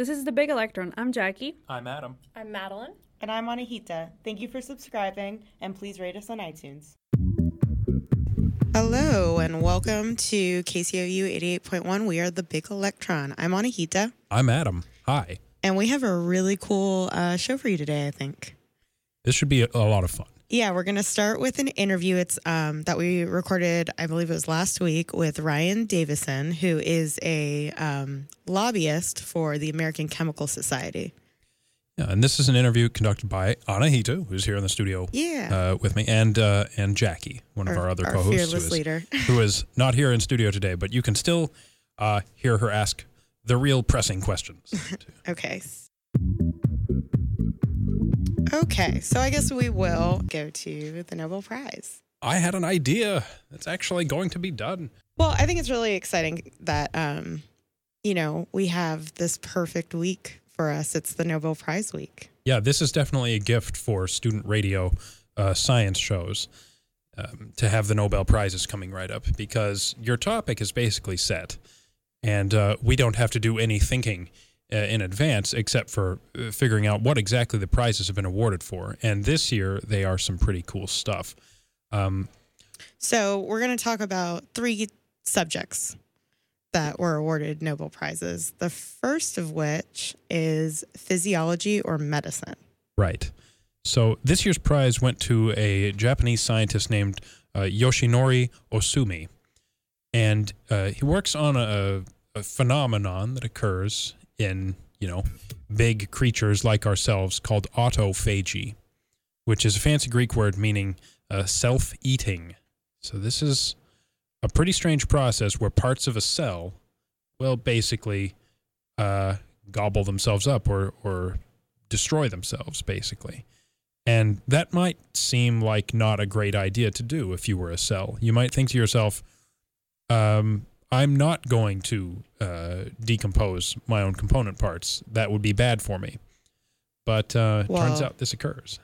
This is The Big Electron. I'm Jackie. I'm Adam. I'm Madeline. And I'm Anahita. Thank you for subscribing and please rate us on iTunes. Hello and welcome to KCOU 88.1. We are the Big Electron. I'm Anahita. I'm Adam. Hi. And we have a really cool uh, show for you today, I think. This should be a, a lot of fun. Yeah, we're going to start with an interview. It's um, that we recorded, I believe it was last week, with Ryan Davison, who is a um, lobbyist for the American Chemical Society. Yeah, and this is an interview conducted by Anahita, who's here in the studio Yeah. uh, with me, and uh, and Jackie, one of Our- our other our co-hosts, fearless who is, leader. who is not here in studio today, but you can still uh, hear her ask the real pressing questions. Okay. Okay, so I guess we will go to the Nobel Prize. I had an idea that's actually going to be done. Well, I think it's really exciting that um, you know, we have this perfect week for us. It's the Nobel Prize week. Yeah, this is definitely a gift for student radio uh, science shows um, to have the Nobel Prizes coming right up because your topic is basically set, and uh, we don't have to do any thinking uh, in advance except for uh, figuring out what exactly the prizes have been awarded for. And this year, they are some pretty cool stuff. Um, So, we're going to talk about three subjects that were awarded Nobel Prizes. The first of which is physiology or medicine. Right. So this year's prize went to a Japanese scientist named uh, Yoshinori Ohsumi, and uh, he works on a, a phenomenon that occurs in you know big creatures like ourselves called autophagy, which is a fancy Greek word meaning uh, self-eating. So this is a pretty strange process where parts of a cell will basically uh, gobble themselves up or or destroy themselves basically. And that might seem like not a great idea to do if you were a cell. You might think to yourself, um, I'm not going to uh, decompose my own component parts. That would be bad for me. But uh, turns out this occurs.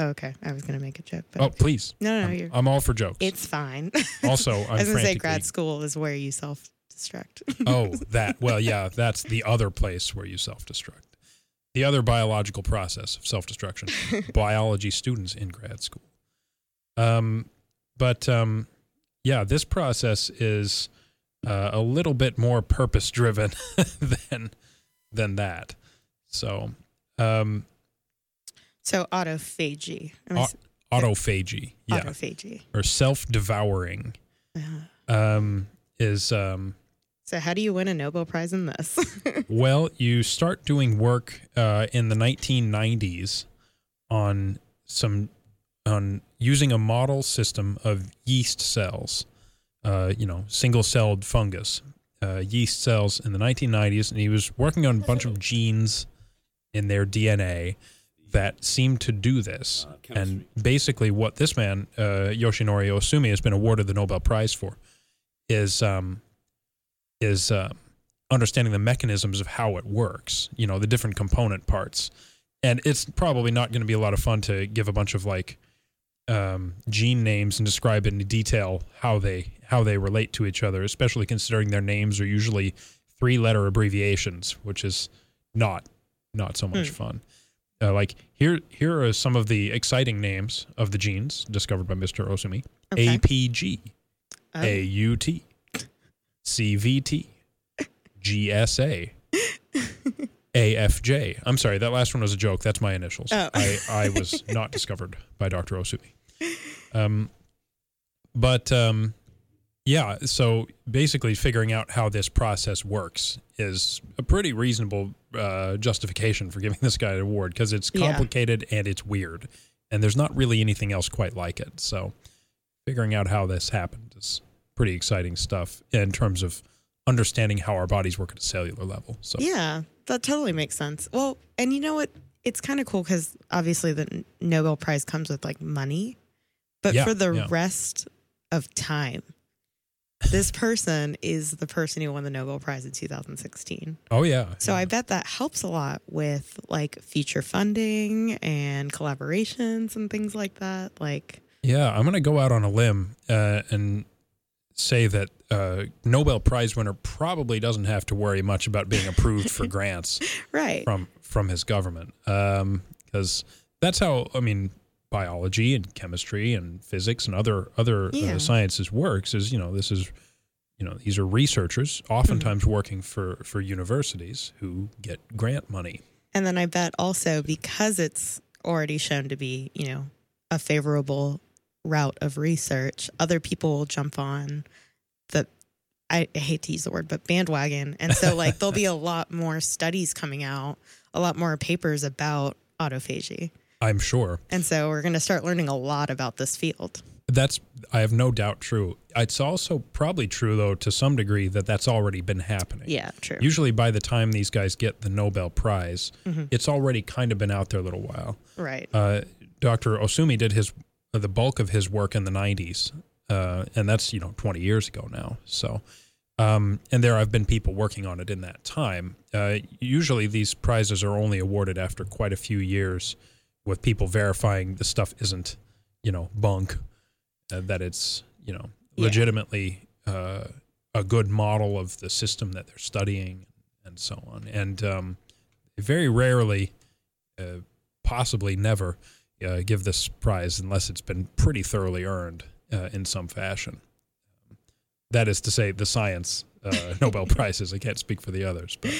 Okay, I was going to make a joke, but Oh, please. no, no, I'm, you're, I'm all for jokes. it's fine. also, I'm I was going to say grad school is where you self destruct. Oh, that. Well, yeah, that's the other place where you self destruct. The other biological process of self destruction. biology students in grad school. Um, but um, yeah, this process is uh, a little bit more purpose driven than than that. So, um, So autophagy. Autophagy, yeah, Autophagy. or self devouring, Uh, um, is um, so how do you win a Nobel Prize in this? Well, you start doing work uh, in the 1990s on some on using a model system of yeast cells, uh, you know, single-celled fungus, uh, yeast cells in the 1990s, and he was working on a bunch of genes in their DNA that seem to do this. and basically, what this man, uh, Yoshinori Ohsumi, has been awarded the Nobel Prize for, is um, is uh, understanding the mechanisms of how it works. You know, the different component parts. And it's probably not going to be a lot of fun to give a bunch of like um, gene names and describe in detail how they how they relate to each other, especially considering their names are usually three letter abbreviations, which is not not so much Hmm. fun. Uh, like here here are some of the exciting names of the genes discovered by Mr. Ohsumi. Okay. APG, Oh. AUT, CVT, GSA, AFJ. I'm sorry, that last one was a joke. That's my initials. Oh. I, I was not discovered by Dr. Ohsumi. Um, but um, yeah, so basically figuring out how this process works is a pretty reasonable uh, justification for giving this guy an award because it's Yeah. complicated and it's weird. And there's not really anything else quite like it. So figuring out how this happened is pretty exciting stuff in terms of understanding how our bodies work at a cellular level. So Yeah, that totally makes sense. Well, and you know what? It's kind of cool because obviously the Nobel Prize comes with like money, but Yeah, for the yeah. rest of time, this person is the person who won the Nobel Prize in 2016. oh yeah. So yeah. I bet that helps a lot with like future funding and collaborations and things like that. Like, Yeah, I'm going to go out on a limb uh, and say that uh, Nobel Prize winner probably doesn't have to worry much about being approved for grants Right. from from his government, Um because that's how I mean biology and chemistry and physics and other other Yeah. uh, sciences works. Is you know this is you know these are researchers, oftentimes Mm-hmm. working for for universities who get grant money. And then I bet also because it's already shown to be, you know, a favorable route of research, other people will jump on the I hate to use the word, but bandwagon. And so like there'll be a lot more studies coming out, a lot more papers about autophagy. I'm sure. And so we're gonna start learning a lot about this field. That's I have no doubt true. It's also probably true though to some degree that that's already been happening. Yeah, true. Usually by the time these guys get the Nobel Prize, Mm-hmm. it's already kind of been out there a little while. right. Uh, Dr. Ohsumi did his uh, the bulk of his work in the 90s, uh, and that's you know 20 years ago now. So, um, and there have been people working on it in that time. Uh, usually, these prizes are only awarded after quite a few years, with people verifying the stuff isn't, you know, bunk, uh, that it's you know Yeah. legitimately uh, a good model of the system that they're studying, and so on. And um, very rarely, uh, possibly never, uh, give this prize unless it's been pretty thoroughly earned uh, in some fashion. That is to say, the science uh, Nobel prizes. I can't speak for the others, but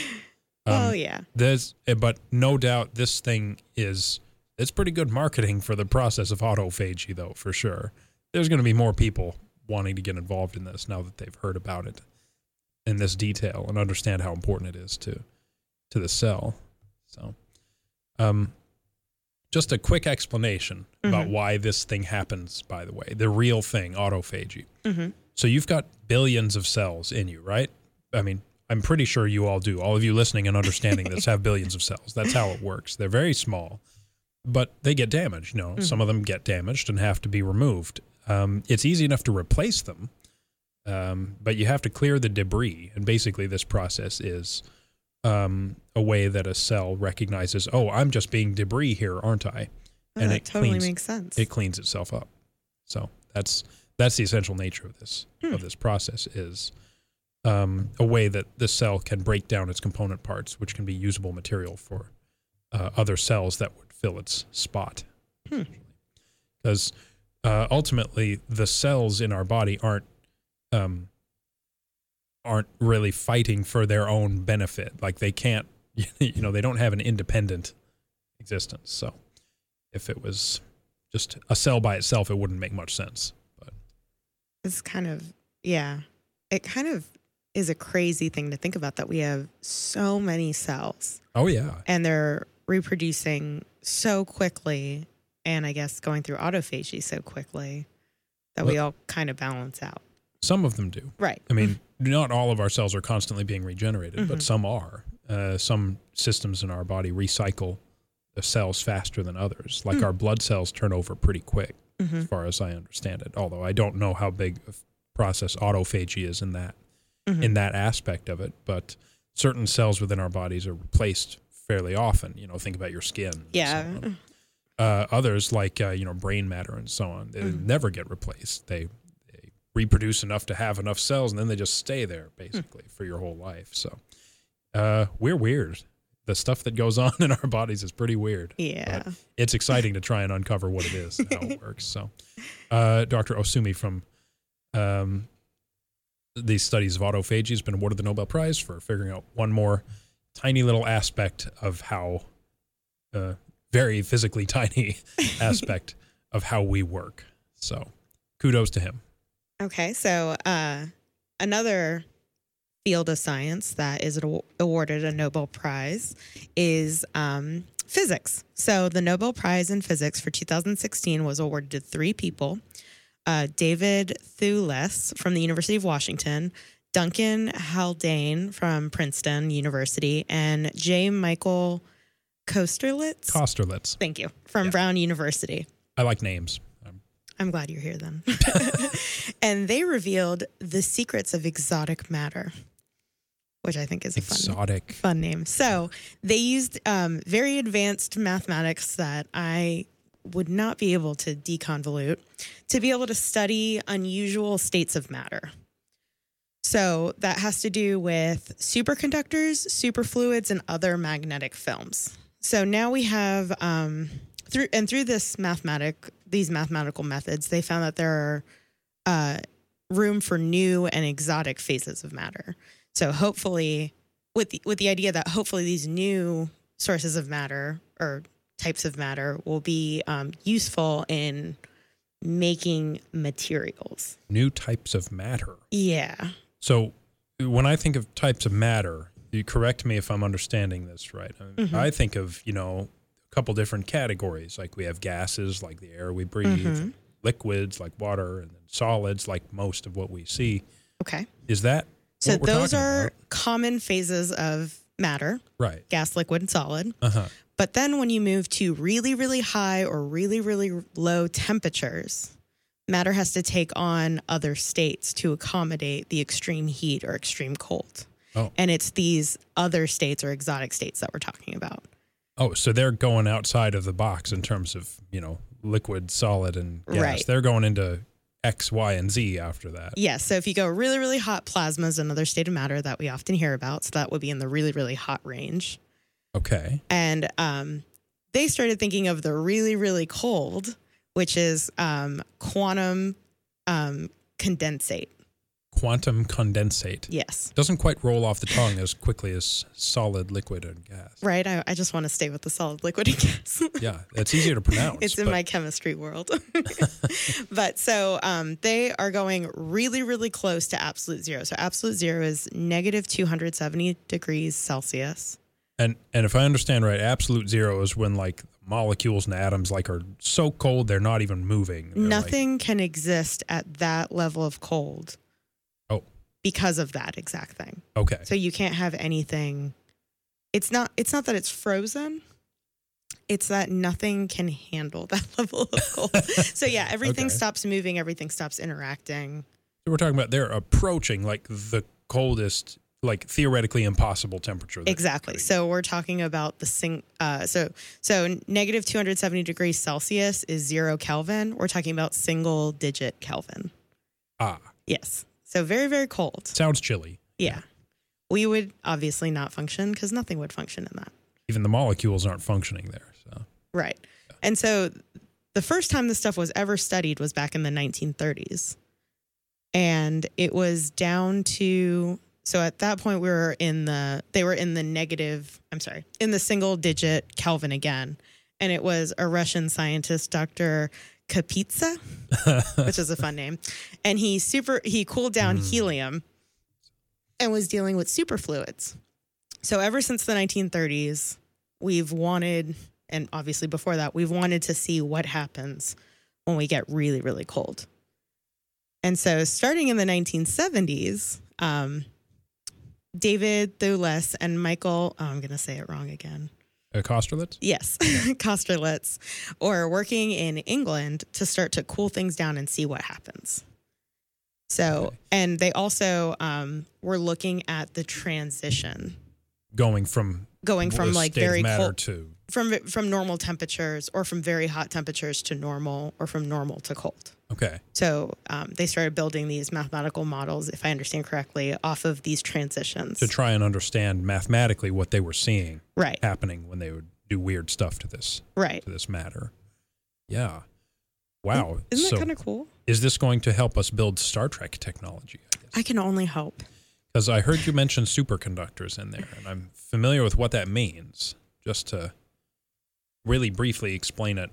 um, oh yeah. there's, eh, but no doubt this thing is it's pretty good marketing for the process of autophagy, though for sure. There's going to be more people wanting to get involved in this now that they've heard about it in this detail and understand how important it is to to the cell. So, um, just a quick explanation about Mhm. why this thing happens. By the way, the real thing, autophagy. hmm So you've got billions of cells in you, right? I mean, I'm pretty sure you all do. All of you listening and understanding this have billions of cells. That's how it works. They're very small, but they get damaged. You know, some of them get damaged and have to be removed. Um, it's easy enough to replace them, um, but you have to clear the debris. And basically, this process is um, a way that a cell recognizes, oh, I'm just being debris here, aren't I? Oh, And it totally cleans- makes sense. it cleans itself up. So that's that's the essential nature of this Hmm. of this process is um, a way that the cell can break down its component parts, which can be usable material for uh, other cells that would fill its spot. Hmm. Because uh, ultimately, the cells in our body aren't um, aren't really fighting for their own benefit. Like they can't, you know, they don't have an independent existence. So if it was just a cell by itself, it wouldn't make much sense. But it's kind of yeah it kind of is a crazy thing to think about that we have so many cells oh yeah, and they're reproducing so quickly and i guess going through autophagy so quickly that we all kind of balance out some of them do. right I mean, not all of our cells are constantly being regenerated, but Mhm. some are. Uh, some systems in our body recycle the cells faster than others. Like Hmm. our blood cells turn over pretty quick, Mhm. as far as I understand it. Although I don't know how big a process autophagy is in that Mhm. in that aspect of it, but certain cells within our bodies are replaced fairly often. You know, think about your skin. so yeah on. uh, others like uh, you know brain matter and so on they Mhm. never get replaced they they reproduce enough to have enough cells and then they just stay there basically for your whole life so uh, we're weird the stuff that goes on in our bodies is pretty weird yeah it's exciting to try and uncover what it is and how it works so uh, dr ohsumi from um, these studies of autophagy has been awarded the nobel prize for figuring out one more tiny little aspect of how uh, very physically tiny aspect of how we work so kudos to him Okay, so uh, another field of science that is awarded a Nobel Prize is um, physics. So the Nobel Prize in Physics for 2016 was awarded to three people uh, David Thouless from the University of Washington, Duncan Haldane from Princeton University, and J. Michael Kosterlitz. kosterlitz Thank you, from Yeah. Brown University. i like names I'm glad you're here then. and they revealed the secrets of exotic matter, which I think is a fun, exotic fun name. So they used um, very advanced mathematics that I would not be able to deconvolute to be able to study unusual states of matter. So that has to do with superconductors, superfluids, and other magnetic films. So now we have um, through and through this mathematic these mathematical methods, they found that there are uh, room for new and exotic phases of matter. So hopefully, with the, with the idea that hopefully these new sources of matter or types of matter will be um, useful in making materials. New types of matter. Yeah. So when I think of types of matter, you correct me if I'm understanding this right. I, Mhm. I think of, you know, a couple different categories. Like we have gases like the air we breathe, Mhm. liquids like water, and then solids like most of what we see. Okay. Is that So what we're those are about? common phases of matter right? gas, liquid, and solid. Uh-huh. But then when you move to really, really high or really, really low temperatures, matter has to take on other states to accommodate the extreme heat or extreme cold. Oh. And it's these other states or exotic states that we're talking about. Oh, so they're going outside of the box in terms of, you know, liquid, solid, and gas. Right. They're going into X, Y, and Z after that. Yes. So if you go really, really hot, plasma is another state of matter that we often hear about. So that would be in the really, really hot range. Okay. and um, they started thinking of the really really cold which is um, quantum um, condensate Quantum condensate. yes Doesn't quite roll off the tongue as quickly as solid, liquid, and gas. right i, I just want to stay with the solid liquid and gas Yeah, it's easier to pronounce. it's in but- my chemistry world but so um, they are going really really close to absolute zero so absolute zero is negative 270 degrees celsius And and if I understand right, absolute zero is when like molecules and atoms like are so cold they're not even moving. They're like- nothing can exist at that level of cold Oh. because of that exact thing okay. So you can't have anything. It's not. It's not that it's frozen. It's that nothing can handle that level of cold. so yeah, everything Okay. stops moving. Everything stops interacting. So we're talking about they're approaching like the coldest, like theoretically impossible temperature. Exactly. So we're talking about the sing. Uh, so so negative two hundred seventy degrees Celsius is zero Kelvin. We're talking about single digit Kelvin. ah Yes. So very very cold. sounds chilly. Yeah. We would obviously not function because nothing would function in that. Even the molecules aren't functioning there. So Right. And so the first time this stuff was ever studied was back in the 1930s. And it was down to so at that point we were in the they were in the negative, I'm sorry, in the single digit Kelvin again. And it was a Russian scientist, Dr. Kapitsa, which is a fun name. And he super he cooled down helium and was dealing with superfluids. So ever since the 1930s, we've wanted and obviously before that, we've wanted to see what happens when we get really, really cold. And so, starting in the 1970s, um, David Thouless and Michael, oh, I'm going to say it wrong again. uh, Kosterlitz? Yes, Kosterlitz, or working in England to start to cool things down and see what happens. So, Okay. and they also um, were looking at the transition Going from going from like very matter cold to from from normal temperatures or from very hot temperatures to normal or from normal to cold. okay. So um, they started building these mathematical models, if I understand correctly, off of these transitions. To try and understand mathematically what they were seeing right, happening when they would do weird stuff to this right. to this matter. Yeah. Wow. Isn't that kind of cool? is this going to help us build Star Trek technology? I guess. I can only hope. Because I heard you mention superconductors in there, and I'm familiar with what that means. Just to really briefly explain it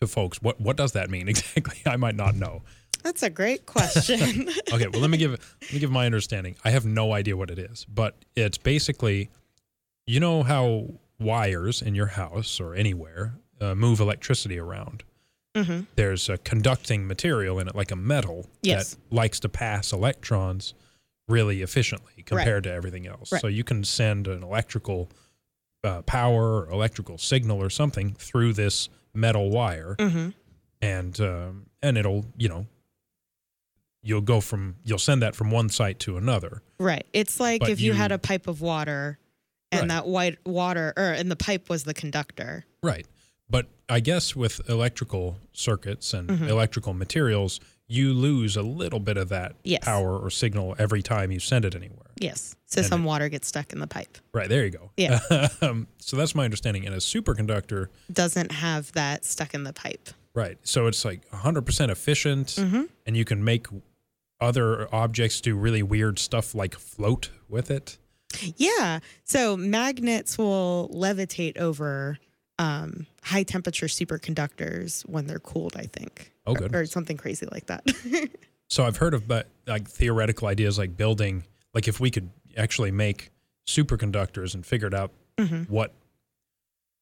to folks, what what does that mean exactly? I might not know. That's a great question. Okay, well let me give let me give my understanding. I have no idea what it is, but it's basically, you know how wires in your house or anywhere uh, move electricity around. hmm there's a conducting material in it, like a metal, Yes. that likes to pass electrons really efficiently compared to everything else. Right. So you can send an electrical uh, power or electrical signal or something through this metal wire, hmm and um, and it'll you know you'll go from you'll send that from one site to another. Right. It's like But if you, had a pipe of water and Right. that white water or and the pipe was the conductor. Right. But I guess with electrical circuits and Mhm. electrical materials, you lose a little bit of that Yes. power or signal every time you send it anywhere. Yes. So And some it- water gets stuck in the pipe. Right there you go. Yeah. um, so that's my understanding. And a superconductor, Doesn't have that stuck in the pipe. right? So it's like 100% efficient, Mm-hmm. and you can make other objects do really weird stuff like float with it. Yeah. So magnets will levitate over um, high temperature superconductors when they're cooled, I think. Oh, Or- good. Or, something crazy like that. So I've heard of but like theoretical ideas like building like if we could actually make superconductors and figured out hmm what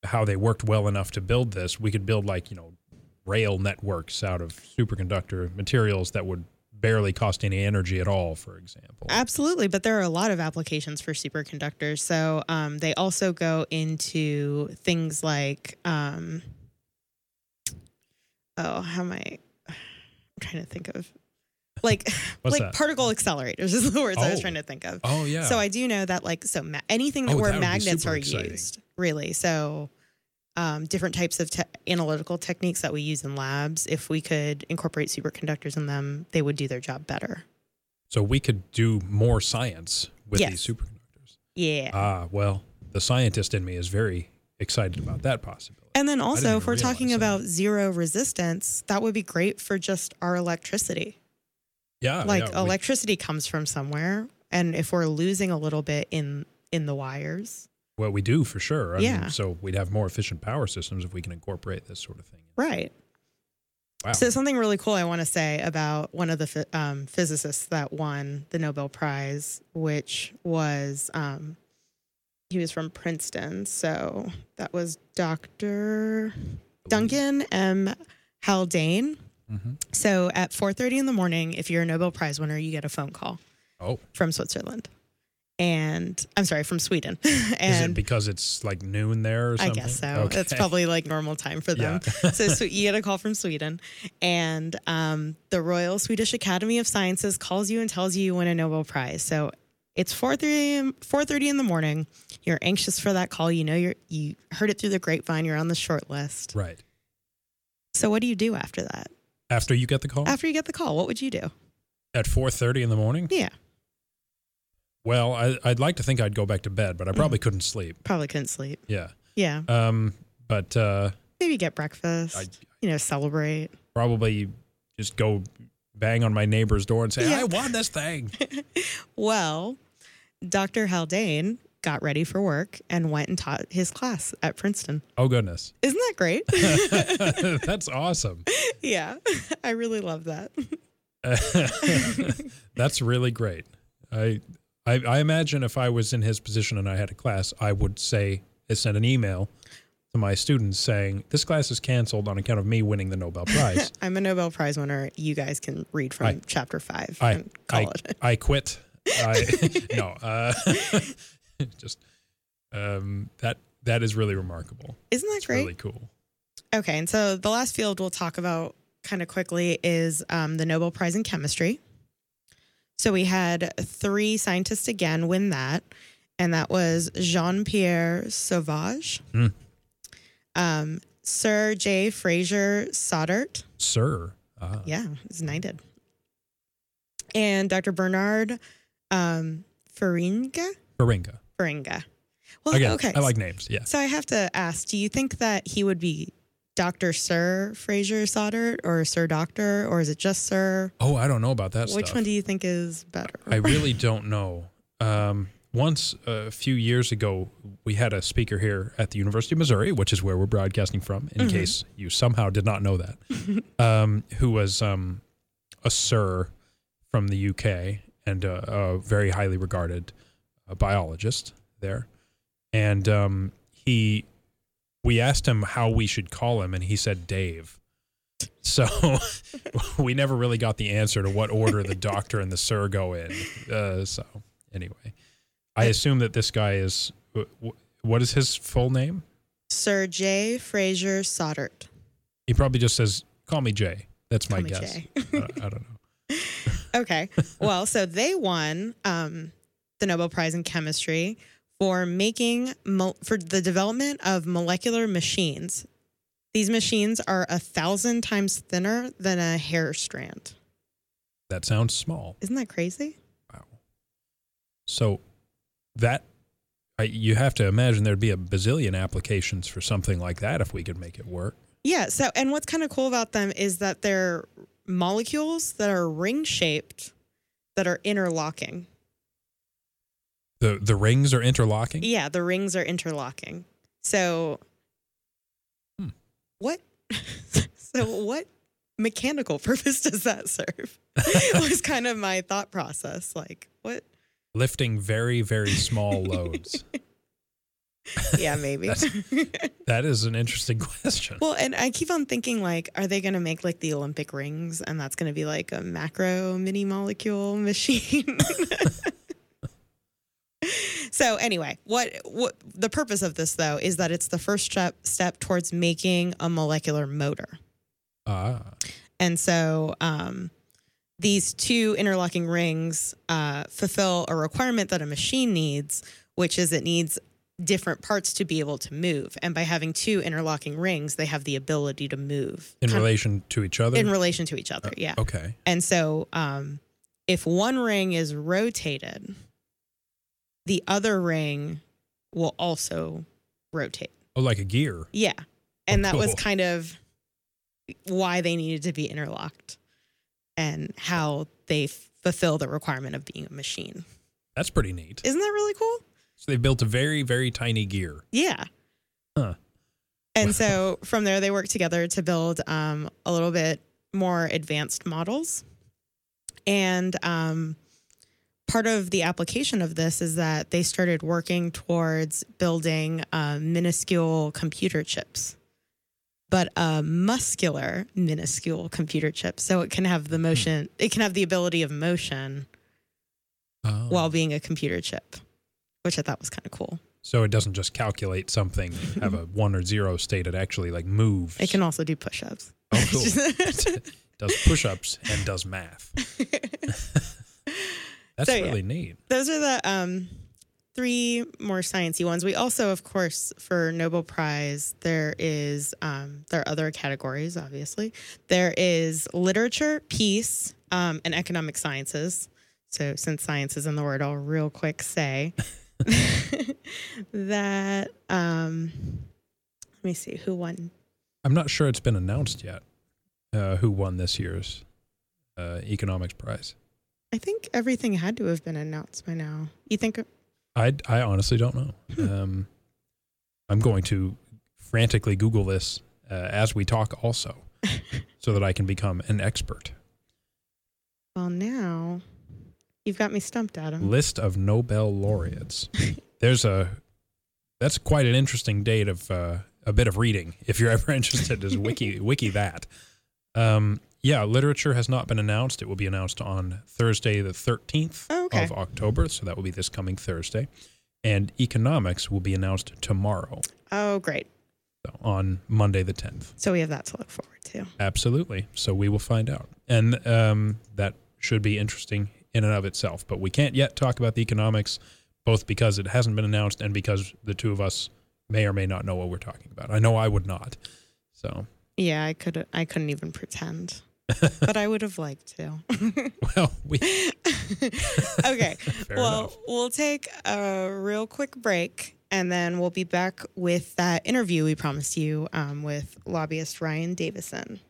how they worked well enough to build this, we could build like, you know, rail networks out of superconductor materials that would barely cost any energy at all, for example. Absolutely. But there are a lot of applications for superconductors. So um, they also go into things like, um, oh, how am I? I'm trying to think of like like that? particle accelerators is the words I was Oh. trying to think of. Oh yeah. So I do know that like so ma- anything that Oh, where that magnets are exciting. used really. So um, different types of te- analytical techniques that we use in labs. If we could incorporate superconductors in them, they would do their job better. so we could do more science with Yes. these superconductors. Yeah. Ah, well, the scientist in me is very excited about that possibility. and then also, if we're talking that. about zero resistance, that would be great for just our electricity. Yeah. like yeah, we- electricity comes from somewhere, and if we're losing a little bit in in the wires, well, we do for sure. I Yeah. Mean, so we'd have more efficient power systems if we can incorporate this sort of thing. right? Wow. So something really cool I want to say about one of the um, physicists that won the Nobel Prize, which was um, he was from Princeton, so that was Dr. Duncan M. Haldane. hmm So at 4:30 in the morning, if you're a Nobel Prize winner, you get a phone call Oh, from Switzerland, and I'm sorry, from Sweden, is it and because it's like noon there or I guess so. Okay. It's probably like normal time for them. Yeah. so Swe- you get a call from Sweden, and um, the Royal Swedish Academy of Sciences calls you and tells you you win a Nobel Prize. So it's 4:30 4:30 in the morning. You're anxious for that call. You know you're you heard it through the grapevine. You're on the short list. right. So what do you do after that? After you get the call After you get the call, what would you do? at 4:30 in the morning? Yeah, Well, I, I'd like to think I'd go back to bed, but I Mm. probably couldn't sleep. probably couldn't sleep. Yeah. Yeah, Um, but uh, maybe get breakfast. I you know, celebrate. probably just go bang on my neighbor's door and say, Yeah. "I won this thing." Well, Dr. Haldane got ready for work and went and taught his class at Princeton. oh goodness, Isn't that great? that's awesome. yeah, I really love that. that's really great. I, I I imagine if I was in his position and I had a class, I would say send an email to my students saying this class is canceled on account of me winning the Nobel Prize. I'm a Nobel Prize winner. You guys can read from I- chapter five I and call I, it. I quit. I no, uh, just um, that that is really remarkable. Isn't that It's great? really cool. Okay, and so the last field we'll talk about kind of quickly is um, the Nobel Prize in Chemistry. So we had three scientists again win that, and that was Jean Pierre Sauvage, Hmm. um, Sir J. Fraser Stoddart, Sir. Ah, yeah, he's knighted, and Dr. Bernard um, Feringa. Faringa. Feringa. Well, Again, okay. I like names. Yes. So I have to ask, do you think that he would be Dr. Sir Fraser Stoddart or Sir Doctor, or is it just Sir? Oh, I don't know about that Which stuff. one do you think is better? I really don't know. Um, once a few years ago, we had a speaker here at the University of Missouri, which is where we're broadcasting from, in Mhm. case you somehow did not know that, um, who was um, a sir from the UK and uh, a very highly regarded uh, biologist there. And um, he, we asked him how we should call him, and he said Dave. So we never really got the answer to what order the doctor and the sir go in. Uh, so anyway, I assume that this guy is. wh- wh- What is his full name? Sir J. Fraser Stoddart. He probably just says, "Call me Jay." That's my guess. I, I don't know. Okay. well, so they won um, the Nobel Prize in Chemistry for making mo- for the development of molecular machines. These machines are a thousand times thinner than a hair strand. That sounds small. Isn't that crazy? Wow. So that I, you have to imagine there'd be a bazillion applications for something like that if we could make it work. Yeah. So, and what's kind of cool about them is that they're molecules that are ring shaped that are interlocking. The the rings are interlocking. Yeah, the rings are interlocking. So, Hmm. what? so, what mechanical purpose does that serve? was kind of my thought process. Like, what? Lifting very very small loads. Yeah, maybe. That is an interesting question. well, and I keep on thinking, like, are they going to make like the Olympic rings, and that's going to be like a macro mini molecule machine? So anyway, what what the purpose of this though is that it's the first step step towards making a molecular motor. Ah, And so um, these two interlocking rings uh, fulfill a requirement that a machine needs, which is it needs different parts to be able to move. And by having two interlocking rings, they have the ability to move in Kind of relation to each other. in relation to each other. Yeah. okay. And so um, if one ring is rotated, the other ring will also rotate. Oh, like a gear. Yeah. And that was kind of why they needed to be interlocked and how they fulfill the requirement of being a machine. That's pretty neat. Isn't that really cool? So they built a very very tiny gear. Yeah. Huh. And so from there, they worked together to build um, a little bit more advanced models. And um, part of the application of this is that they started working towards building um, minuscule computer chips, but a muscular minuscule computer chip. So it can have the motion, it can have the ability of motion Oh. while being a computer chip, which I thought was kind of cool. so it doesn't just calculate something, have a one or zero state. It actually like moves. It can also do push ups. Oh, cool. does push-ups and does math. That's So, yeah. really neat. those are the um, three more sciencey ones. We also, of course, for Nobel Prize, there is um, there are other categories. Obviously, there is literature, peace, um, and economic sciences. So, since science is in the word, I'll real quick say that. Um, let me see who won. I'm not sure it's been announced yet uh, who won this year's uh, economics prize. I think everything had to have been announced by now. You think? I, I honestly don't know. Hmm. Um, I'm going to frantically Google this uh, as we talk also so that I can become an expert. Well, now you've got me stumped, Adam. List of Nobel laureates. There's a that's quite an interesting date of uh, a bit of reading if you're ever interested. Is wiki wiki that? Um, yeah, literature has not been announced. It will be announced on Thursday, the 13th Oh, okay. of October. So that will be this coming Thursday. And economics will be announced tomorrow, Oh, great. so on Monday, the 10th. So we have that to look forward to. Absolutely. So we will find out. And um, that should be interesting in and of itself. But we can't yet talk about the economics, both because it hasn't been announced and because the two of us may or may not know what we're talking about. I know I would not. So, Yeah, I could. I couldn't even pretend, but I would have liked to. well, we. okay. Well, enough. we'll take a real quick break, and then we'll be back with that interview we promised you um, with lobbyist Ryan Davison.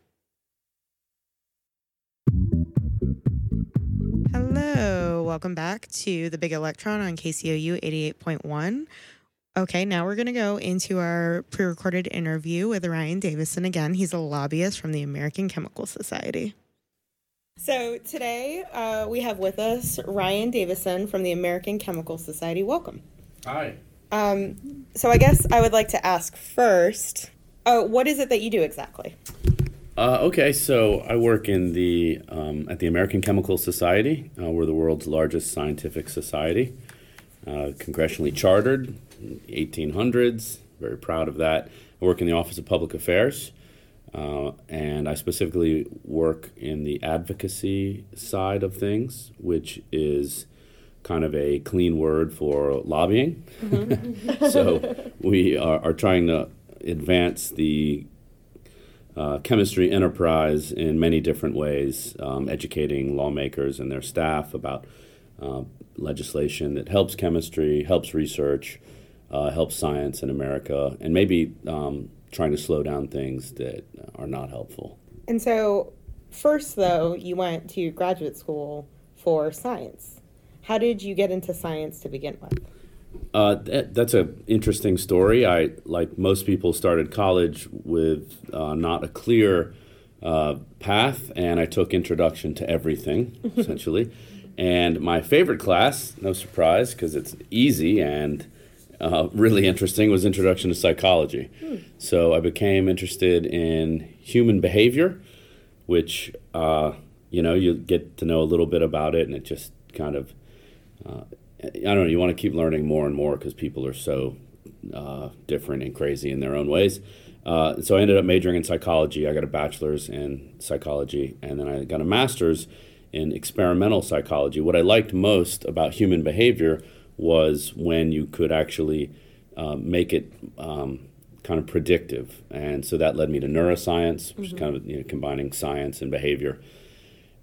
Hello, welcome back to the Big Electron on KCOU 88.1. Okay, now we're going to go into our pre recorded interview with Ryan Davison again. He's a lobbyist from the American Chemical Society. So today uh, we have with us Ryan Davison from the American Chemical Society. Welcome. Hi. Um, so I guess I would like to ask first, uh, what is it that you do exactly? Uh, okay, so I work in the um, at the American Chemical Society. Uh, we're the world's largest scientific society, uh, congressionally chartered, in the 1800s. Very proud of that. I work in the Office of Public Affairs, uh, and I specifically work in the advocacy side of things, which is kind of a clean word for lobbying. so we are, are trying to advance the uh, chemistry enterprise in many different ways, um, educating lawmakers and their staff about uh, legislation that helps chemistry, helps research, uh, helps science in America, and maybe um, trying to slow down things that are not helpful. And so, first, though, you went to graduate school for science. How did you get into science to begin with? Uh, that, that's an interesting story. I, like most people, started college with uh, not a clear uh, path, and I took Introduction to Everything, essentially. and my favorite class, no surprise, because it's easy and uh, really interesting, was Introduction to Psychology. Hmm. So I became interested in human behavior, which, uh, you know, you get to know a little bit about it, and it just kind of uh, I don't know. You want to keep learning more and more because people are so uh, different and crazy in their own ways. Uh, so I ended up majoring in psychology. I got a bachelor's in psychology, and then I got a master's in experimental psychology. What I liked most about human behavior was when you could actually uh, make it um, kind of predictive, and so that led me to neuroscience, which mm-hmm. is kind of you know, combining science and behavior.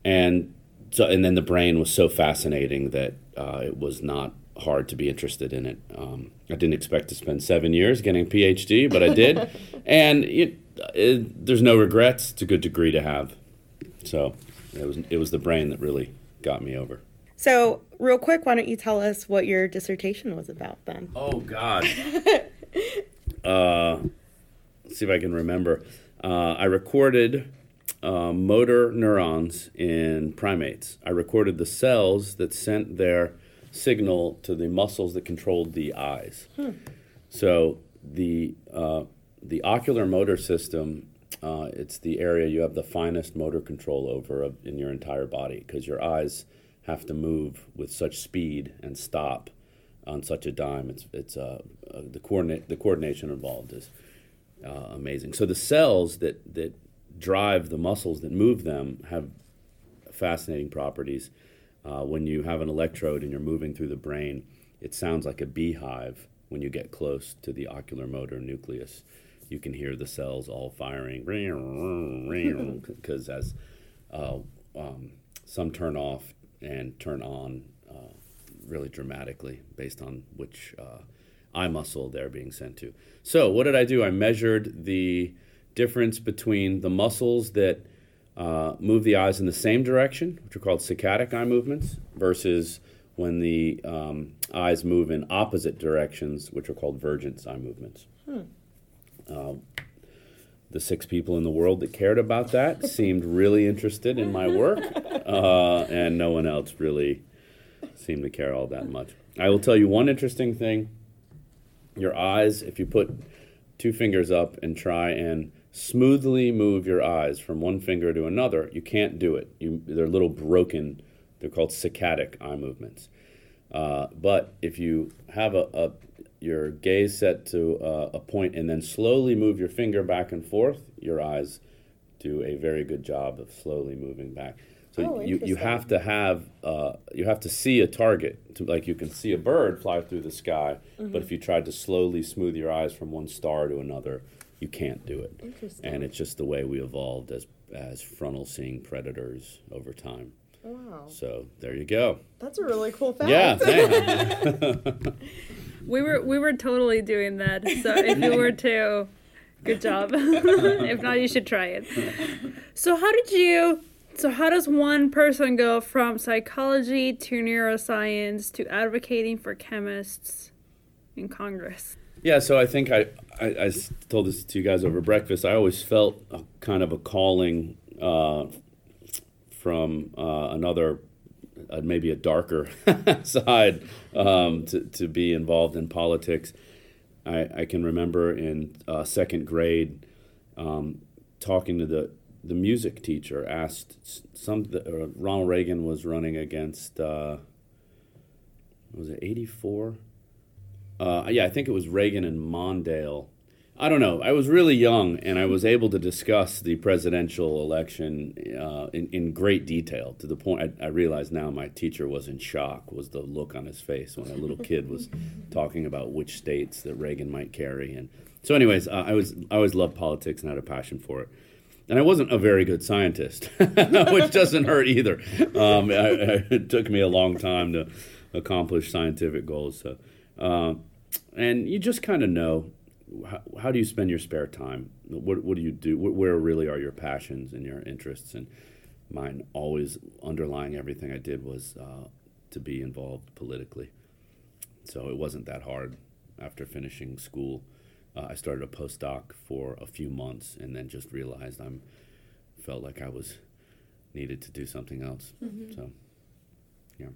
And so, and then the brain was so fascinating that uh, it was not hard to be interested in it. Um, I didn't expect to spend seven years getting a PhD, but I did, and it, it, there's no regrets. It's a good degree to have. So it was it was the brain that really got me over. So, real quick, why don't you tell us what your dissertation was about then? Oh God. uh, let's see if I can remember. Uh, I recorded uh, motor neurons in primates. I recorded the cells that sent their signal to the muscles that controlled the eyes. Hmm. So the uh, the ocular motor system, uh, it's the area you have the finest motor control over in your entire body because your eyes have to move with such speed and stop on such a dime. It's it's uh, uh, the coordinate the coordination involved is uh, amazing. So the cells that that drive the muscles that move them have fascinating properties. Uh, when you have an electrode and you're moving through the brain, it sounds like a beehive when you get close to the ocular motor nucleus. You can hear the cells all firing because as uh, um, some turn off and turn on uh, really dramatically based on which uh, eye muscle they're being sent to. So, what did I do? I measured the difference between the muscles that uh, move the eyes in the same direction, which are called saccadic eye movements, versus when the um, eyes move in opposite directions, which are called vergence eye movements. Hmm. The six people in the world that cared about that seemed really interested in my work, uh, and no one else really seemed to care all that much. I will tell you one interesting thing. Your eyes, if you put two fingers up and try and smoothly move your eyes from one finger to another, you can't do it. You, they're little broken, they're called saccadic eye movements. Uh, but if you have a, a your gaze set to uh, a point and then slowly move your finger back and forth, your eyes do a very good job of slowly moving back. So oh, you, you have to have uh, you have to see a target to, like you can see a bird fly through the sky, mm-hmm. but if you tried to slowly smooth your eyes from one star to another, you can't do it. Interesting. And it's just the way we evolved as as frontal seeing predators over time. Wow. So there you go. That's a really cool fact. Yeah. we were we were totally doing that. So if you were to, good job. if not, you should try it. So how did you? So how does one person go from psychology to neuroscience to advocating for chemists in Congress? Yeah, so I think I, I, I, told this to you guys over breakfast. I always felt a, kind of a calling uh, from uh, another, uh, maybe a darker side, um, to, to be involved in politics. I, I can remember in uh, second grade um, talking to the, the music teacher, asked some, uh, Ronald Reagan was running against, uh, was it 84? uh, yeah, I think it was Reagan and Mondale. I don't know. I was really young, and I was able to discuss the presidential election uh, in, in great detail to the point I, I realize now my teacher was in shock, was the look on his face when a little kid was talking about which states that Reagan might carry. And so, anyways, uh, I was I always loved politics and had a passion for it. and I wasn't a very good scientist, which doesn't hurt either. Um, I, I, it took me a long time to accomplish scientific goals. So, uh, and you just kind of know how, how, do you spend your spare time? What, what do you do? Where really are your passions and your interests? And mine, always underlying everything I did, was uh, to be involved politically. So it wasn't that hard after finishing school. Uh, I started a postdoc for a few months and then just realized I'm felt like I was needed to do something else. Mm-hmm. So, yeah.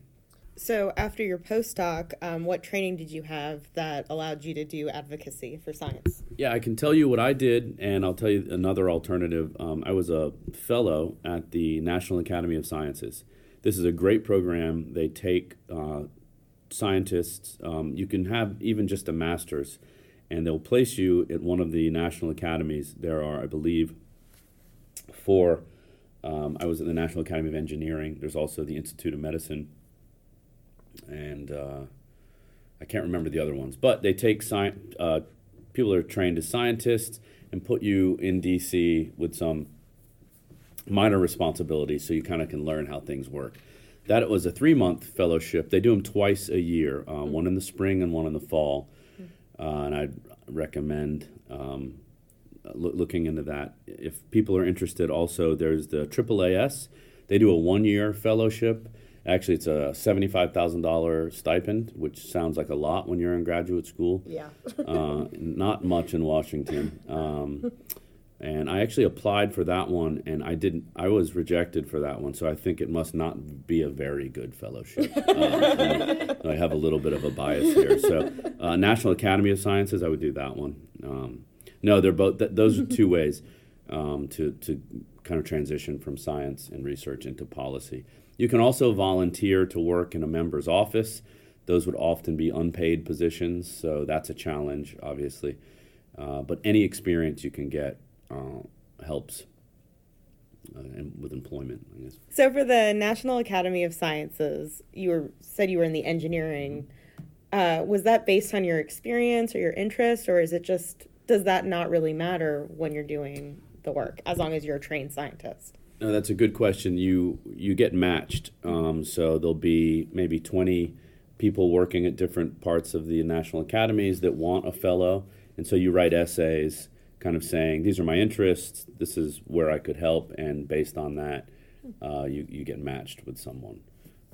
So after your postdoc, um, what training did you have that allowed you to do advocacy for science? Yeah, I can tell you what I did, and I'll tell you another alternative. Um, I was a fellow at the National Academy of Sciences. This is a great program. They take uh, scientists. Um, you can have even just a master's and they'll place you at one of the national academies. There are, I believe, four. Um, I was at the National Academy of Engineering. There's also the Institute of Medicine, and uh, I can't remember the other ones. But they take sci- uh, people that are trained as scientists and put you in DC with some minor responsibilities, so you kind of can learn how things work. That was a three month fellowship. They do them twice a year, uh, one in the spring and one in the fall uh, and I'd recommend um, lo- looking into that. If people are interested, also there's the AAAS. They do a one-year fellowship. Actually, it's a seventy-five thousand dollar stipend, which sounds like a lot when you're in graduate school. Yeah. uh, not much in Washington. Um, and I actually applied for that one, and I didn't. I was rejected for that one, so I think it must not be a very good fellowship. Uh, I have a little bit of a bias here. So, uh, National Academy of Sciences, I would do that one. Um, no, they're both. Th- those are two ways um, to to kind of transition from science and research into policy. You can also volunteer to work in a member's office. Those would often be unpaid positions, so that's a challenge, obviously. Uh, but any experience you can get uh, helps uh, with employment, I guess. So for the National Academy of Sciences, you were said you were in the engineering. Uh, was that based on your experience or your interest, or is it just does that not really matter when you're doing the work as long as you're a trained scientist? No, that's a good question. You you get matched, um, so there'll be maybe twenty people working at different parts of the national academies that want a fellow, and so you write essays kind of saying these are my interests. This is where i could help and based on that uh, you, you get matched with someone.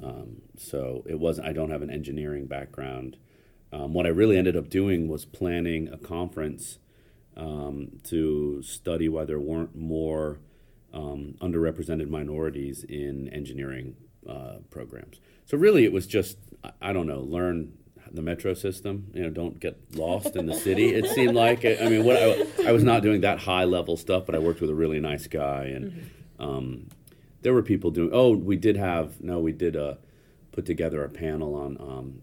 Um, so it wasn't i don't have an engineering background. Um, what i really ended up doing was planning a conference um, to study why there weren't more um, underrepresented minorities in engineering uh, programs so really it was just i don't know learn the metro system. You know, don't get lost in the city. It seemed like I mean, what I, I, was not doing that high level stuff, but I worked with a really nice guy, and mm-hmm. um, there were people doing. Oh, we did have no, we did uh, put together a panel on um,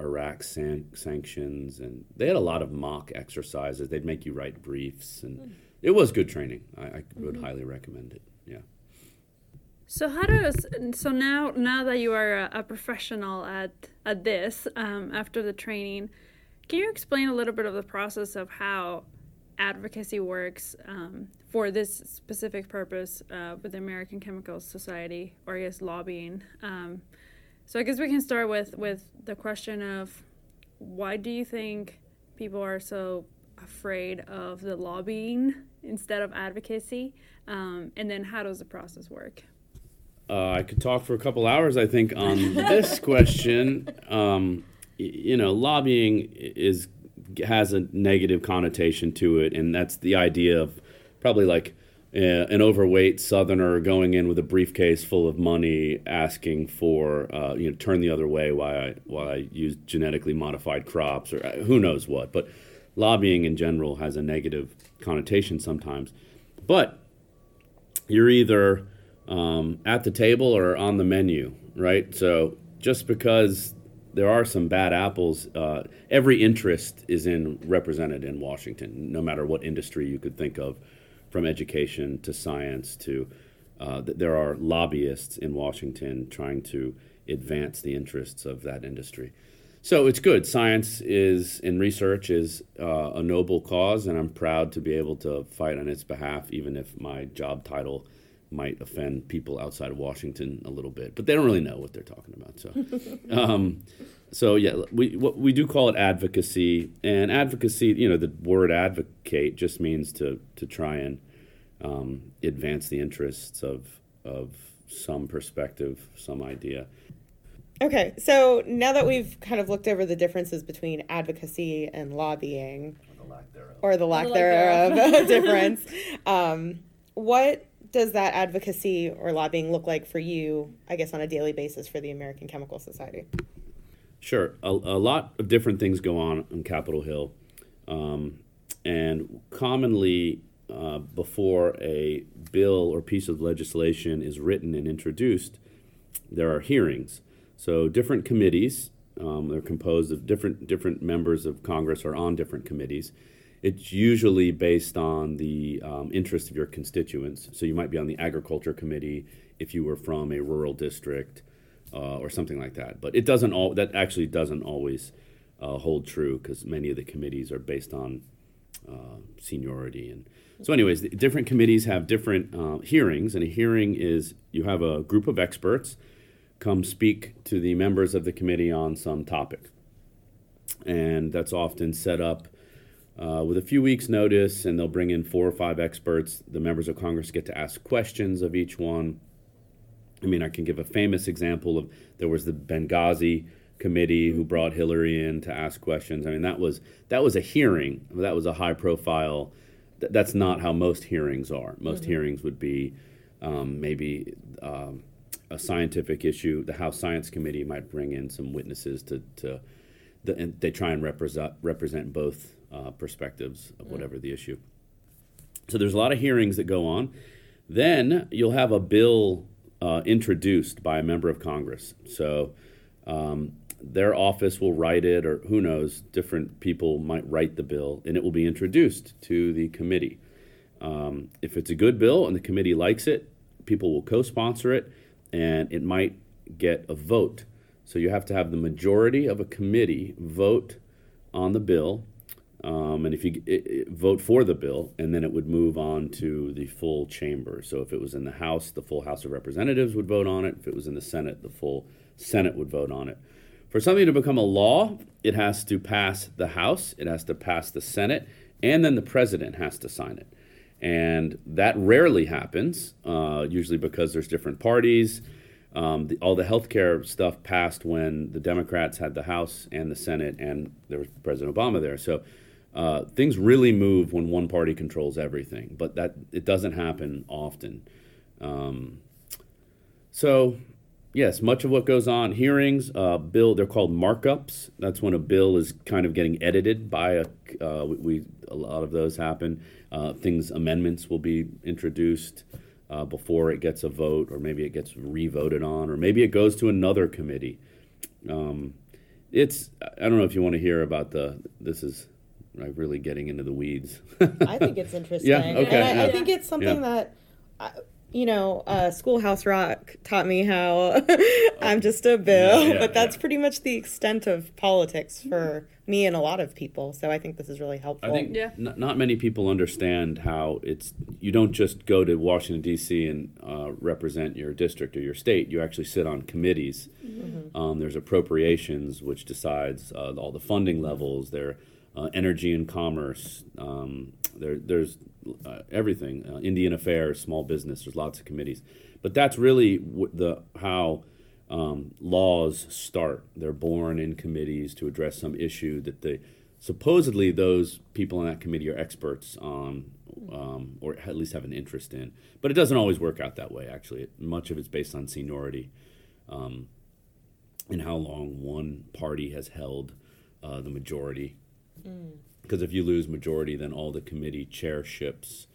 Iraq san- sanctions, and they had a lot of mock exercises. They'd make you write briefs, and mm. It was good training. I, I would mm-hmm. highly recommend it. Yeah. So how does so now now that you are a, a professional at at this um, after the training, can you explain a little bit of the process of how advocacy works um, for this specific purpose uh, with the American Chemical Society, or I guess lobbying? Um, so I guess we can start with with the question of why do you think people are so afraid of the lobbying instead of advocacy, um, and then how does the process work? Uh, I could talk for a couple hours, I think, on this question. Um, you know, lobbying is has a negative connotation to it, and that's the idea of probably like uh, an overweight Southerner going in with a briefcase full of money, asking for uh, you know turn the other way while I while I use genetically modified crops or uh, who knows what. But lobbying in general has a negative connotation sometimes. But you're either um, at the table or on the menu, right? So just because there are some bad apples, uh, every interest is in represented in Washington, no matter what industry you could think of, from education to science to uh, there are lobbyists in Washington trying to advance the interests of that industry. So it's good. Science is in research is uh, a noble cause, and I'm proud to be able to fight on its behalf, even if my job title might offend people outside of Washington a little bit. But they don't really know what they're talking about. So, um, so yeah, we what we do call it advocacy, and advocacy. You know, the word advocate just means to to try and um, advance the interests of of some perspective, some idea. Okay, so now that we've kind of looked over the differences between advocacy and lobbying, or the lack lack thereof, thereof. difference, um, what does that advocacy or lobbying look like for you, I guess, on a daily basis for the American Chemical Society? Sure. A, a lot of different things go on on Capitol Hill. Um, and commonly, uh, before a bill or piece of legislation is written and introduced, there are hearings. So different committees, um, they're composed of different different members of Congress are on different committees. It's usually based on the um, interest of your constituents. So you might be on the agriculture committee if you were from a rural district uh, or something like that. But it doesn't all that actually doesn't always uh, hold true because many of the committees are based on uh, seniority and so anyways different committees have different uh, hearings and a hearing is you have a group of experts come speak to the members of the committee on some topic and that's often set up uh, with a few weeks notice and they'll bring in four or five experts the members of congress get to ask questions of each one I mean, I can give a famous example of there was the Benghazi committee who brought Hillary in to ask questions. I mean, that was that was a hearing. That was a high profile. Th- that's not how most hearings are. Most hearings would be um, maybe um, a scientific issue. The House Science Committee might bring in some witnesses to to the, and they try and represent represent both uh, perspectives of whatever the issue. So there's a lot of hearings that go on. Then you'll have a bill uh, introduced by a member of Congress. So um, their office will write it, or who knows, different people might write the bill, and it will be introduced to the committee. Um, if it's a good bill and the committee likes it, people will co sponsor it, and it might get a vote. So you have to have the majority of a committee vote on the bill. Um, and if you it, it, vote for the bill, and then it would move on to the full chamber. So if it was in the House, the full House of Representatives would vote on it. If it was in the Senate, the full Senate would vote on it. For something to become a law, it has to pass the House, it has to pass the Senate, and then the president has to sign it. And that rarely happens, uh, usually because there's different parties. Um, the, all the healthcare stuff passed when the Democrats had the House and the Senate, and there was President Obama there. So uh, things really move when one party controls everything, but that it doesn't happen often. Um, so, yes, much of what goes on hearings, uh, bill they're called markups. That's when a bill is kind of getting edited by a. Uh, we, we a lot of those happen. Uh, things amendments will be introduced uh, before it gets a vote, or maybe it gets re-voted on, or maybe it goes to another committee. Um, it's I don't know if you want to hear about the. This is like really getting into the weeds. I think it's interesting. Yeah, okay, And I, I think it's something Yeah. that, uh, you know, uh, Schoolhouse Rock taught me how I'm just a bill, Yeah, yeah, but that's yeah. pretty much the extent of politics for me and a lot of people. So I think this is really helpful. I think Yeah. n- not many people understand how it's. You don't just go to Washington D.C. and uh, represent your district or your state. You actually sit on committees. Um, there's appropriations, which decides uh, all the funding levels. There, uh, energy and commerce. Um, there, there's uh, everything. Uh, Indian affairs, small business. There's lots of committees, but that's really w- the how um, laws start. They're born in committees to address some issue that they supposedly those people in that committee are experts on, um, or at least have an interest in. But it doesn't always work out that way. Actually, much of it's based on seniority, um, and how long one party has held uh, the majority. Mm. Because if you lose majority, then all the committee chairships,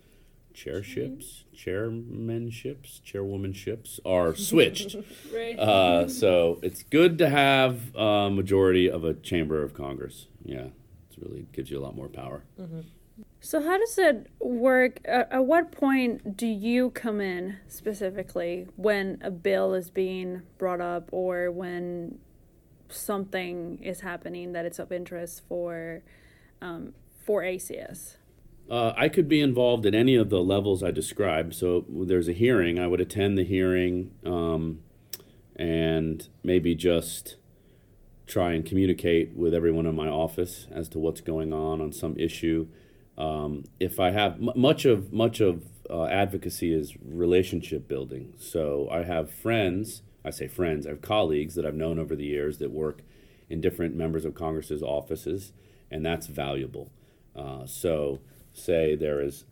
chairships, chairmanships, chairwomanships are switched. Right. Uh, so it's good to have a majority of a chamber of Congress. Yeah, it really gives you a lot more power. Mm-hmm. So how does it work? At, at what point do you come in specifically when a bill is being brought up, or when something is happening that it's of interest for um, for ACS? Uh, I could be involved at any of the levels I described. So there's a hearing, I would attend the hearing um, and maybe just try and communicate with everyone in my office as to what's going on on some issue. Um, if I have m- much of much of uh, advocacy is relationship building. So I have friends. I say friends. I have colleagues that I've known over the years that work in different members of Congress's offices, and that's valuable. Uh, so say there is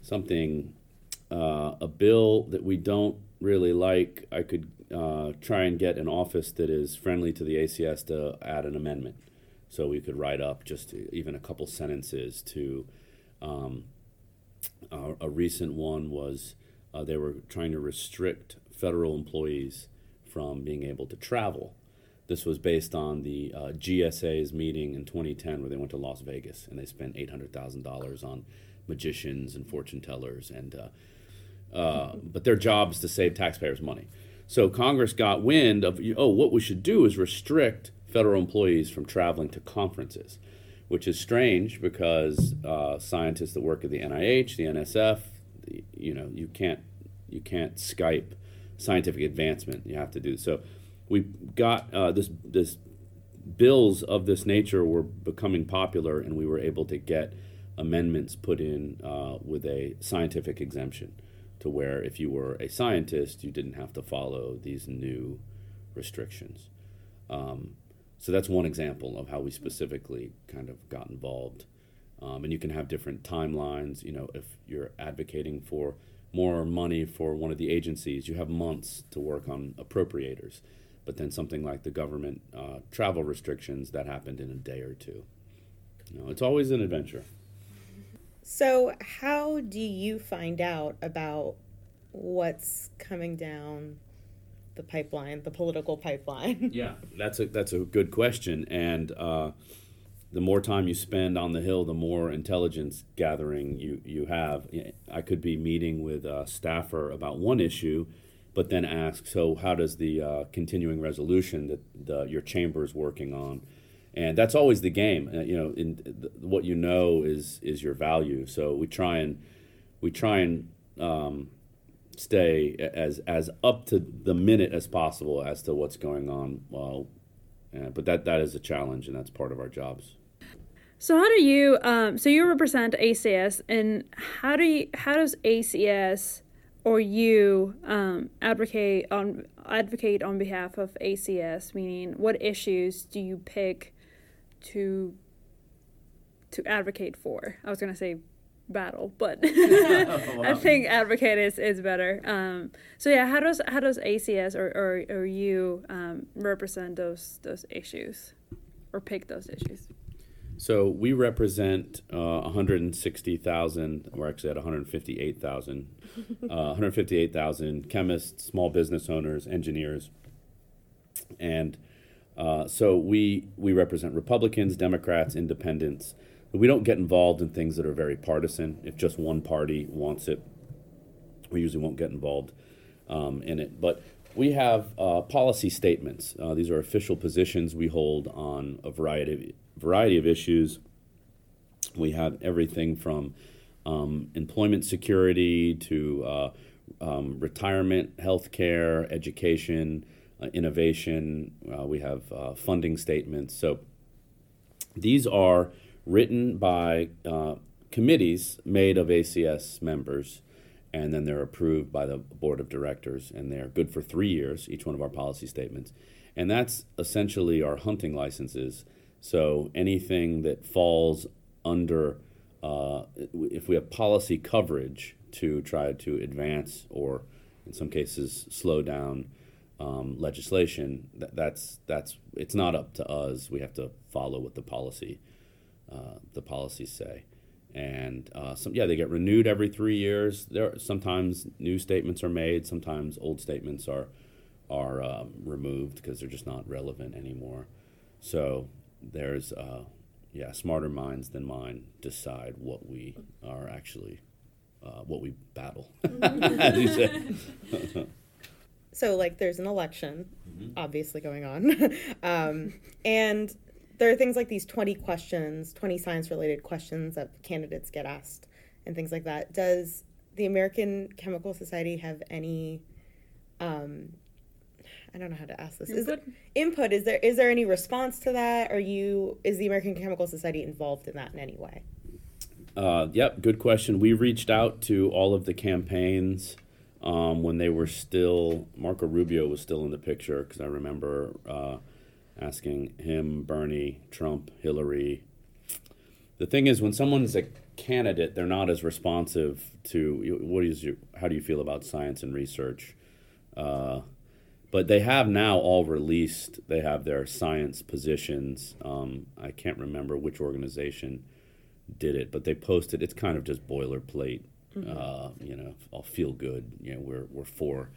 something, uh, a bill that we don't really like, I could uh, try and get an office that is friendly to the ACS to add an amendment. So we could write up just even a couple sentences to. Um, a recent one was uh, they were trying to restrict federal employees from being able to travel. This was based on the uh, GSA's meeting in 2010 where they went to Las Vegas and they spent $800,000 on magicians and fortune tellers and uh, uh, but their job is to save taxpayers money. So Congress got wind of oh what we should do is restrict federal employees from traveling to conferences, which is strange because uh, scientists that work at the NIH, the NSF, the, you know you can't you can't Skype scientific advancement. You have to do so. We got uh, this this bills of this nature were becoming popular, and we were able to get amendments put in uh, with a scientific exemption to where if you were a scientist, you didn't have to follow these new restrictions. Um, so that's one example of how we specifically kind of got involved. Um, and you can have different timelines. You know, if you're advocating for more money for one of the agencies, you have months to work on appropriators. But then something like the government uh, travel restrictions, that happened in a day or two. You know, it's always an adventure. So, how do you find out about what's coming down the pipeline, the political pipeline? Yeah, that's a that's a good question, and uh, the more time you spend on the hill, the more intelligence gathering you you have. I could be meeting with a staffer about one issue, but then ask, so how does the uh, continuing resolution that the, your chamber is working on? and that's always the game. Uh, you know, in th- what you know is is your value. So we try and we try and um, stay as as up to the minute as possible as to what's going on. Well, uh, but that that is a challenge, and that's part of our jobs. So how do you um, so you represent ACS, and how do you how does ACS or you um, advocate on advocate on behalf of ACS? Meaning, what issues do you pick? to to advocate for. I was gonna say battle, but I think advocate is, is better. Um, so yeah, how does how does ACS or or, or you um, represent those those issues or pick those issues? So we represent uh, 160,000, we're actually at 158,000, uh, 158,000 chemists, small business owners, engineers, and uh, so we we represent Republicans, Democrats, Independents. We don't get involved in things that are very partisan. If just one party wants it, we usually won't get involved um, in it. But we have uh, policy statements. Uh, these are official positions we hold on a variety of, variety of issues. We have everything from um, employment security to uh, um, retirement, health care, education uh, innovation, uh, we have uh, funding statements. So these are written by committees made of ACS members, and then they're approved by the board of directors, and they're good for three years, each one of our policy statements. And that's essentially our hunting licenses. So anything that falls under, uh, if we have policy coverage to try to advance or in some cases slow down um, legislation, that, that's that's it's not up to us. We have to follow what the policy uh, the policies say, and uh, some yeah they get renewed every three years. There sometimes new statements are made, sometimes old statements are are um, removed because they're just not relevant anymore. So there's uh, yeah smarter minds than mine decide what we are actually uh, what we battle, as you say. so like there's an election obviously going on. Um, and there are things like these 20 questions 20 science related questions that candidates get asked and things like that. Does the american chemical society have any um, i don't know how to ask this is Input? input is there is there any response to that are you is the american chemical society involved in that in any way Uh, yep, good question. We reached out to all of the campaigns um, when they were still, Marco Rubio was still in the picture because I remember uh, asking him, Bernie, Trump, Hillary. The thing is, when someone's a candidate, they're not as responsive to what is your, how do you feel about science and research? Uh, but they have now all released. They have their science positions. Um, I can't remember which organization did it, but they posted. It's kind of just boilerplate. Uh, you know, I'll feel good. You know, we're we're for.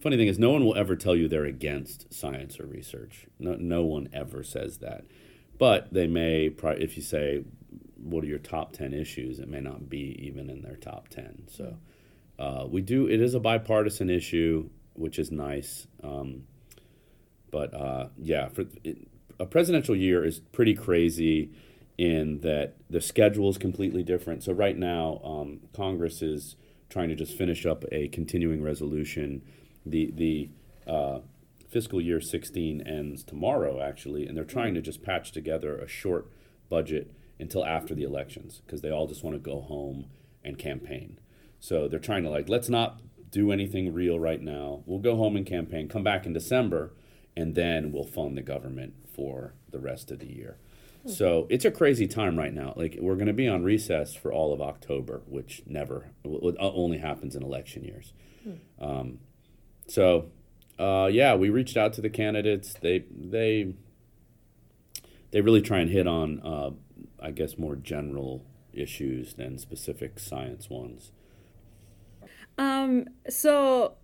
Funny thing is, no one will ever tell you they're against science or research. No, no one ever says that. But they may, if you say, "What are your top ten issues?" It may not be even in their top ten. So, uh, we do. It is a bipartisan issue, which is nice. Um, but uh, yeah, for it, a presidential year is pretty crazy in that the schedule is completely different. So right now, um, Congress is trying to just finish up a continuing resolution. The the uh, fiscal year 16 ends tomorrow, actually, and they're trying to just patch together a short budget until after the elections because they all just want to go home and campaign. So they're trying to like let's not do anything real right now. We'll go home and campaign, come back in December, and then we'll fund the government for the rest of the year. So it's a crazy time right now. Like we're going to be on recess for all of October, which never w- only happens in election years. Um, so uh, yeah, we reached out to the candidates. They they they really try and hit on uh, I guess more general issues than specific science ones. Um, so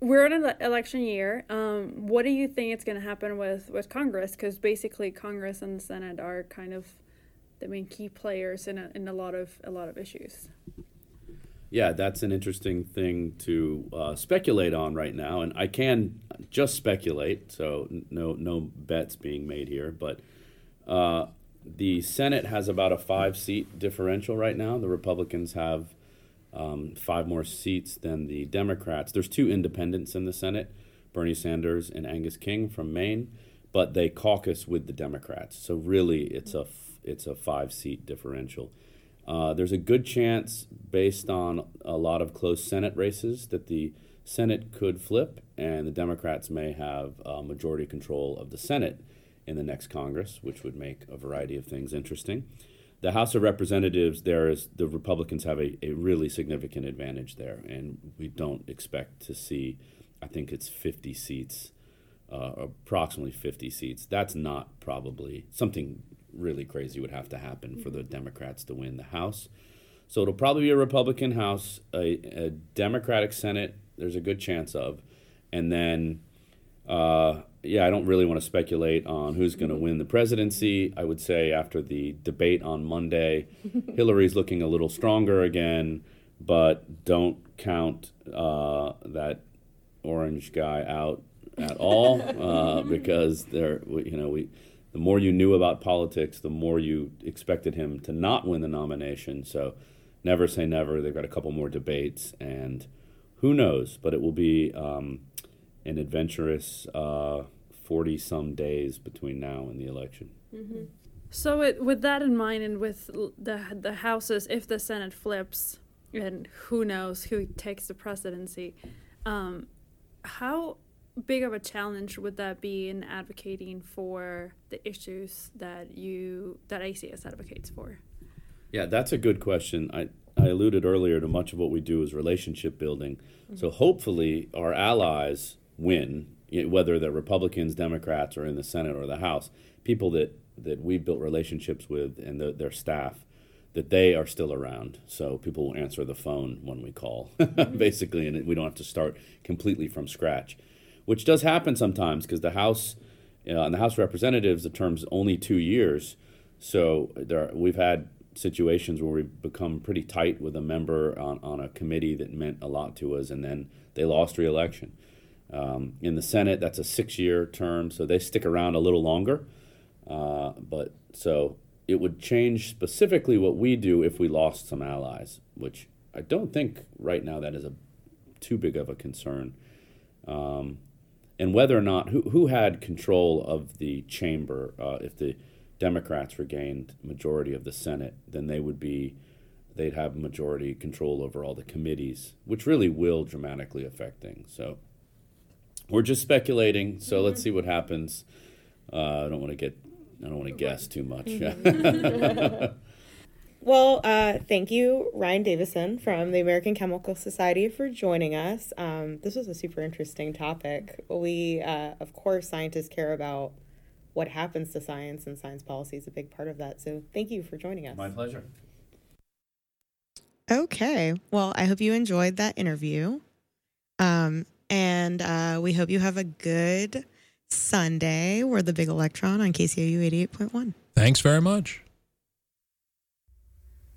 we're in an election year. Um, what do you think is going to happen with with Congress? Because basically, Congress and the Senate are kind of the main key players in a, in a lot of a lot of issues. Yeah, that's an interesting thing to uh, speculate on right now, and I can just speculate. So no no bets being made here, but uh, the Senate has about a five seat differential right now. The Republicans have um, five more seats than the Democrats. There's two independents in the Senate, Bernie Sanders and Angus King from Maine, but they caucus with the Democrats. So really, it's a it's a five seat differential. Uh, there's a good chance, based on a lot of close Senate races, that the Senate could flip and the Democrats may have uh, majority control of the Senate in the next Congress, which would make a variety of things interesting. The House of Representatives, there is the Republicans have a, a really significant advantage there, and we don't expect to see. I think it's 50 seats, uh, approximately 50 seats. That's not probably something really crazy would have to happen for the Democrats to win the House. So it'll probably be a Republican House, a, a Democratic Senate. There's a good chance of, and then, uh, yeah, I don't really want to speculate on who's going to win the presidency. I would say after the debate on Monday, Hillary's looking a little stronger again, but don't count uh, that orange guy out at all uh, because there, you know, we the more you knew about politics, the more you expected him to not win the nomination. So never say never. They've got a couple more debates, and who knows? But it will be um, an adventurous uh, forty some days between now and the election. Mm-hmm. So with with that in mind, and with the the houses, if the Senate flips, and who knows who takes the presidency, um, how big of a challenge would that be in advocating for the issues that you that ACS advocates for? Yeah, that's a good question. I, I alluded earlier to much of what we do is relationship building. Mm-hmm. So hopefully our allies win, whether they're Republicans, Democrats, or in the Senate or the House, people that, that we've built relationships with and the, their staff, that they are still around. So people will answer the phone when we call, basically, and we don't have to start completely from scratch, which does happen sometimes because the House, uh, and the House Representatives, the term's only two years. So there, are, we've had situations where we've become pretty tight with a member on, on a committee that meant a lot to us, and then they lost re-election. Um, in the Senate, that's a six-year term, so they stick around a little longer. Uh, but so it would change specifically what we do if we lost some allies, which I don't think right now that is a too big of a concern. Um, and whether or not who, who had control of the chamber, uh, if the Democrats regained majority of the Senate, then they would be they'd have majority control over all the committees, which really will dramatically affect things. So we're just speculating. So let's see what happens. Uh, I don't want to get I don't want to guess too much. Well, uh, thank you, Ryan Davison from the American Chemical Society, for joining us. Um, this was a super interesting topic. We, uh, of course, scientists care about what happens to science, and science policy is a big part of that. So, thank you for joining us. My pleasure. Okay. Well, I hope you enjoyed that interview. Um, and uh, we hope you have a good Sunday. We're the Big Electron on KCOU 88.1. Thanks very much.